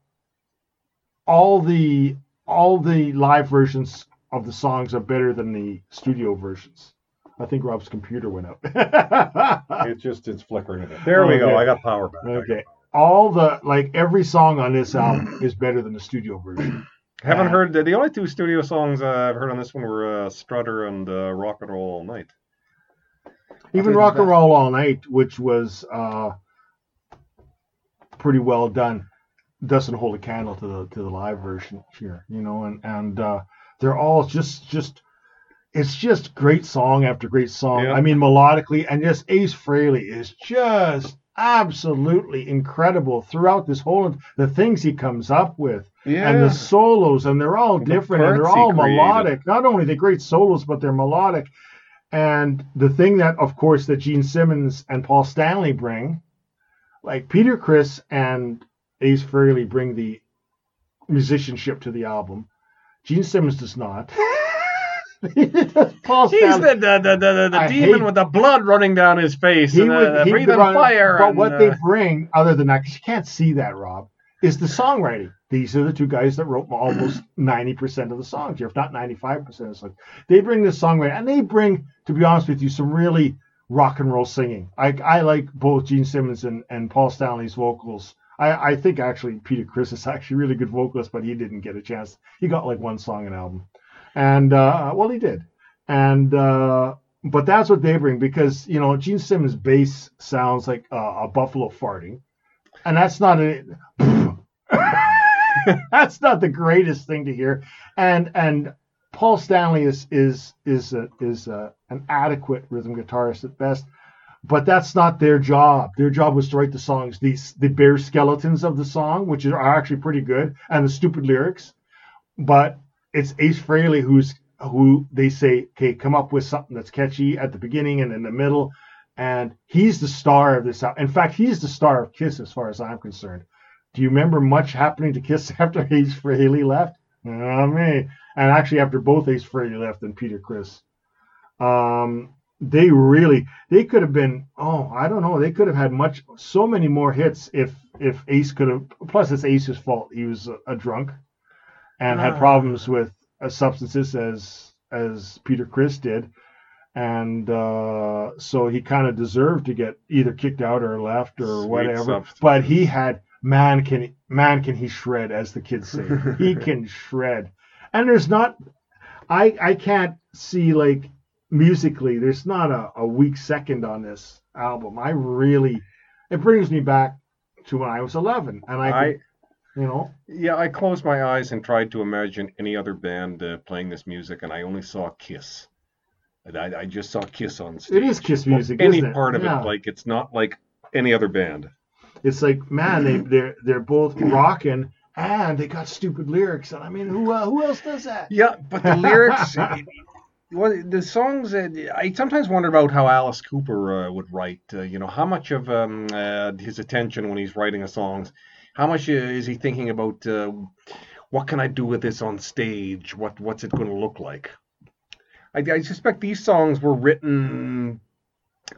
all the all the live versions of the songs are better than the studio versions. I think Rob's computer went out. It's just it's flickering. There we go. I got power back. Okay. All the like every song on this album is better than the studio version. Haven't heard the, the only two studio songs I've heard on this one were uh, Strutter and uh, Rock and Roll All Night. Even Rock and Roll All Night, which was uh, pretty well done, doesn't hold a candle to the to the live version here, you know, and and uh, they're all just just it's just great song after great song. Yeah. I mean, melodically, and just Ace Frehley is just absolutely incredible throughout this whole the things he comes up with Yeah. and the solos, and they're all The different, and they're all created. melodic. Not only the great solos, but they're melodic. And the thing that, of course, that Gene Simmons and Paul Stanley bring, like Peter Criss and Ace Frehley bring the musicianship to the album. Gene Simmons does not. Paul He's Stanley- the the, the, the, the I demon hate- with the blood running down his face he and would, uh, he breathing run- fire. But and, what uh, they bring, other than that, because you can't see that, Rob, is the songwriting. These are the two guys that wrote almost 90% of the songs here, if not 95% of the songs. They bring the songwriting, and they bring, to be honest with you, some really rock and roll singing. I, I like both Gene Simmons and, and Paul Stanley's vocals. I, I think actually Peter Criss is actually really good vocalist, but he didn't get a chance. He got like one song an album. And, uh, well, he did. And, uh, but that's what they bring because you know Gene Simmons' bass sounds like uh, a buffalo farting, and that's not a that's not the greatest thing to hear. And and Paul Stanley is is is a, is a, an adequate rhythm guitarist at best, but that's not their job. Their job was to write the songs, these the bare skeletons of the song, which are actually pretty good, and the stupid lyrics. But it's Ace Frehley who's who they say, okay, come up with something that's catchy at the beginning and in the middle. And he's the star of this. In fact, he's the star of Kiss as far as I'm concerned. Do you remember much happening to Kiss after Ace Frehley left? Not me. And actually, after both Ace Frehley left and Peter Criss, um, they really they could have been. Oh, I don't know. They could have had much, so many more hits if if Ace could have. Plus, it's Ace's fault. He was a, a drunk and had Ah. problems with uh, substances as as Peter Criss did, and uh, so he kind of deserved to get either kicked out or left or Sweet whatever. substances. But he had man can man can he shred as the kids say. he can shred, and there's not. I I can't see like musically. There's not a, a weak second on this album. I really, it brings me back to when I was 11, and I, I you know, yeah, I closed my eyes and tried to imagine any other band uh, playing this music, and I only saw Kiss. I, I just saw Kiss on stage. it is Kiss music. Any isn't it? part of Yeah. it, like it's not like any other band. It's like, man, they they're they're both rocking and they got stupid lyrics. And I mean, who uh, who else does that? Yeah, but the lyrics, well, the songs. Uh, I sometimes wonder about how Alice Cooper uh, would write. Uh, you know, how much of um, uh, his attention when he's writing a songs, how much uh, is he thinking about? Uh, what can I do with this on stage? What what's it going to look like? I, I suspect these songs were written.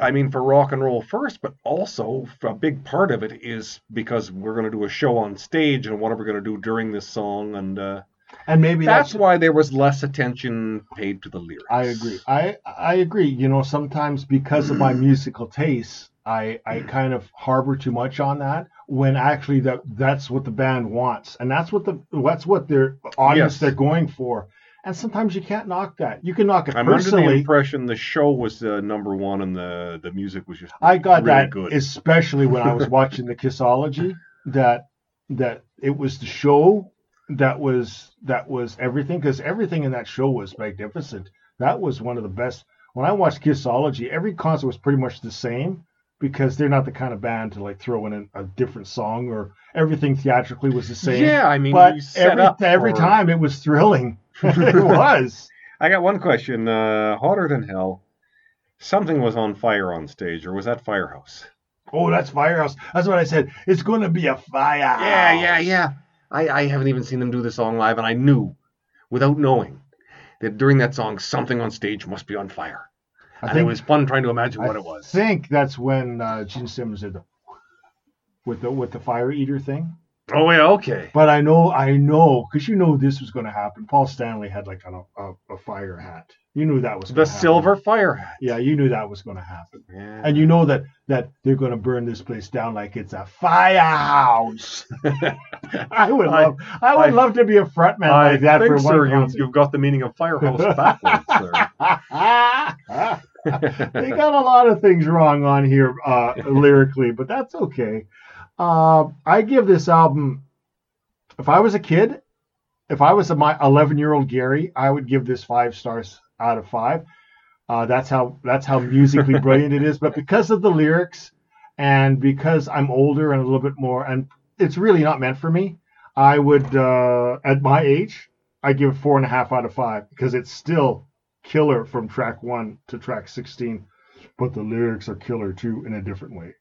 I mean, for rock and roll first, but also a big part of it is because we're going to do a show on stage, and what are we going to do during this song? And uh, And maybe that's that's, why there was less attention paid to the lyrics. I agree. I I agree. You know, sometimes because of my musical tastes, I I kind of harbor too much on that when actually that that's what the band wants, and that's what the that's what their audience Yes. they're going for. And sometimes you can't knock that. You can knock it I'm under the personally. impression the show was uh, number one and the the music was just I got really that, good. especially when I was watching the Kissology. That that it was the show that was that was everything because everything in that show was magnificent. That was one of the best. When I watched Kissology, every concert was pretty much the same because they're not the kind of band to like throw in a, a different song or everything theatrically was the same. yeah, I mean, but every every time it was thrilling. It was. I got one question. Uh, hotter than hell. Something was on fire on stage, or was that Firehouse? Oh, that's Firehouse. That's what I said. It's going to be a fire. Yeah, yeah, yeah. I, I haven't even seen them do the song live, and I knew, without knowing, that during that song, something on stage must be on fire. I and it was fun trying to imagine what I it was. I think that's when uh, Gene Simmons did the with the with the fire eater thing. Oh yeah, okay. But I know, I know, because you know this was going to happen. Paul Stanley had like a, a, a fire hat. You knew that was The happen. silver fire hat. Yeah, you knew that was going to happen. Yeah. And you know that that they're going to burn this place down like it's a firehouse. I would I- love, I would I- love to be a frontman I like that think, for sir, one you, concert. you've got the meaning of firehouse backwards, sir. they got a lot of things wrong on here uh, lyrically, but that's okay. Uh, I give this album, if I was a kid, if I was a, my 11 year old Gary, I would give this five stars out of five. Uh, that's how that's how musically brilliant it is. But because of the lyrics, and because I'm older and a little bit more, and it's really not meant for me, I would uh, at my age, I give it four and a half out of five because it's still killer from track one to track 16, but the lyrics are killer too in a different way.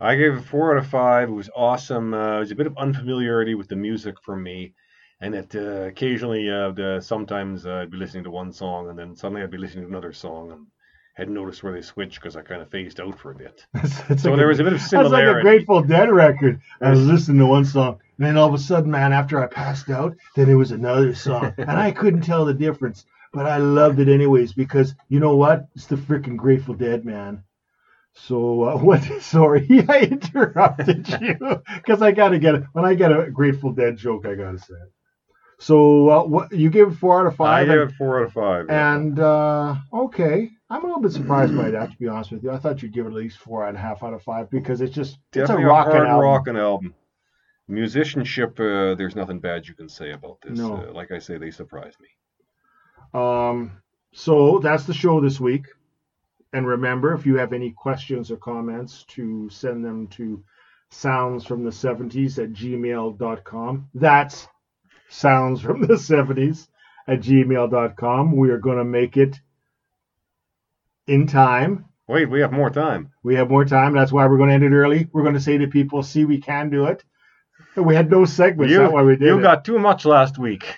I gave it four out of five. It was awesome. Uh, it was a bit of unfamiliarity with the music for me, and it uh, occasionally, uh, the, sometimes uh, I'd be listening to one song, and then suddenly I'd be listening to another song, and hadn't noticed where they switched because I kind of phased out for a bit. It's So like there was a bit of similarity. That's like a Grateful Dead record. I was listening to one song, and then all of a sudden, man, after I passed out, then it was another song, and I couldn't tell the difference. But I loved it anyways because you know what? It's the freaking Grateful Dead, man. So uh, what? Sorry, I interrupted you because I gotta get it. When I get a Grateful Dead joke, I gotta say it. So uh, what? You gave it four out of five? I gave it four out of five. yeah. and uh, okay, I'm a little bit surprised by that. To be honest with you, I thought you'd give it at least four and a half out of five because it's just Definitely it's a rockin' hard album. rocking album. Musicianship, uh, there's nothing bad you can say about this. No. Uh, like I say, they surprised me. Um, so that's the show this week. And remember, if you have any questions or comments, to send them to sounds from the 70s at gmail.com. That's sounds from the 70s at gmail.com. We are going to make it in time. Wait, we have more time. We have more time. That's why we're going to end it early. We're going to say to people, see, we can do it. We had no segments. You, That's why we did you it. got too much last week.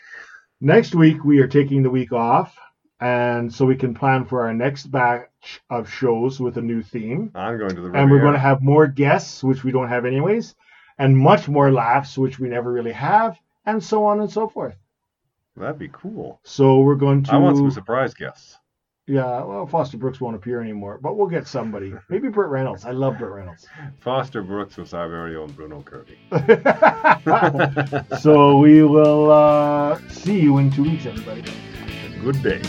Next week, we are taking the week off. And so we can plan for our next batch of shows with a new theme. I'm going to the And we're going to have more guests, which we don't have anyways, and much more laughs, which we never really have, and so on and so forth. That'd be cool. So we're going to. I want some surprise guests. Yeah, well, Foster Brooks won't appear anymore, but we'll get somebody. Maybe Burt Reynolds. I love Burt Reynolds. Foster Brooks was our very own Bruno Kirby. so we will uh, see you in two weeks, everybody. Good day.